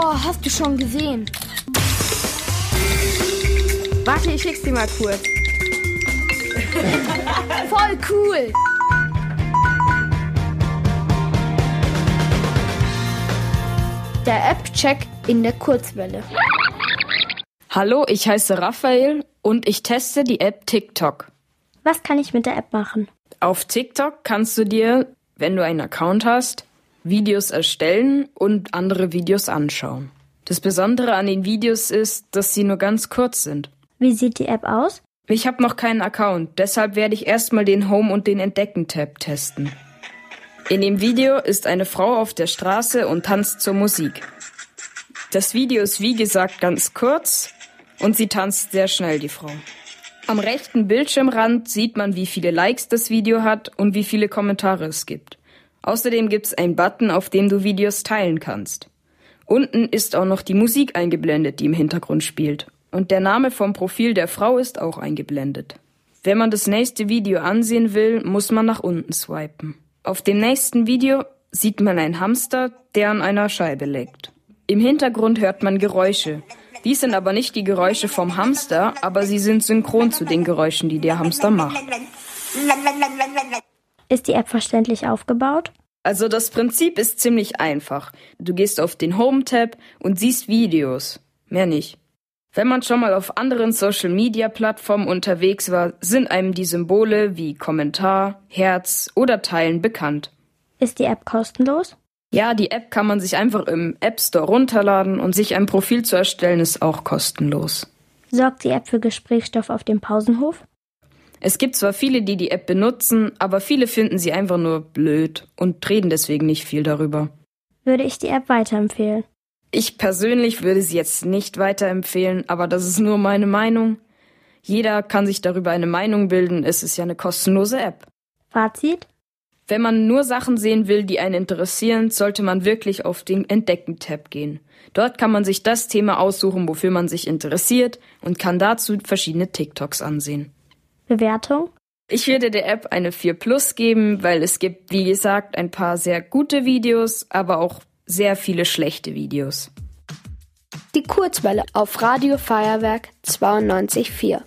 Oh, hast du schon gesehen? Warte, ich schick's dir mal kurz. Voll cool! Der App-Check in der Kurzwelle. Hallo, ich heiße Raphael und ich teste die App TikTok. Was kann ich mit der App machen? Auf TikTok kannst du dir, wenn du einen Account hast, Videos erstellen und andere Videos anschauen. Das Besondere an den Videos ist, dass sie nur ganz kurz sind. Wie sieht die App aus? Ich habe noch keinen Account, deshalb werde ich erstmal den Home und den Entdecken-Tab testen. In dem Video ist eine Frau auf der Straße und tanzt zur Musik. Das Video ist wie gesagt ganz kurz und sie tanzt sehr schnell, die Frau. Am rechten Bildschirmrand sieht man, wie viele Likes das Video hat und wie viele Kommentare es gibt. Außerdem gibt es einen Button, auf dem du Videos teilen kannst. Unten ist auch noch die Musik eingeblendet, die im Hintergrund spielt. Und der Name vom Profil der Frau ist auch eingeblendet. Wenn man das nächste Video ansehen will, muss man nach unten swipen. Auf dem nächsten Video sieht man einen Hamster, der an einer Scheibe leckt. Im Hintergrund hört man Geräusche. Dies sind aber nicht die Geräusche vom Hamster, aber sie sind synchron zu den Geräuschen, die der Hamster macht. Ist die App verständlich aufgebaut? Also das Prinzip ist ziemlich einfach. Du gehst auf den Home-Tab und siehst Videos. Mehr nicht. Wenn man schon mal auf anderen Social-Media-Plattformen unterwegs war, sind einem die Symbole wie Kommentar, Herz oder Teilen bekannt. Ist die App kostenlos? Ja, die App kann man sich einfach im App Store runterladen und sich ein Profil zu erstellen ist auch kostenlos. Sorgt die App für Gesprächsstoff auf dem Pausenhof? Es gibt zwar viele, die die App benutzen, aber viele finden sie einfach nur blöd und reden deswegen nicht viel darüber. Würde ich die App weiterempfehlen? Ich persönlich würde sie jetzt nicht weiterempfehlen, aber das ist nur meine Meinung. Jeder kann sich darüber eine Meinung bilden, es ist ja eine kostenlose App. Fazit? Wenn man nur Sachen sehen will, die einen interessieren, sollte man wirklich auf den Entdecken-Tab gehen. Dort kann man sich das Thema aussuchen, wofür man sich interessiert und kann dazu verschiedene TikToks ansehen. Bewertung? Ich würde der App eine 4 Plus geben, weil es gibt, wie gesagt, ein paar sehr gute Videos, aber auch sehr viele schlechte Videos. Die Kurzwelle auf Radio Feuerwerk 92.4.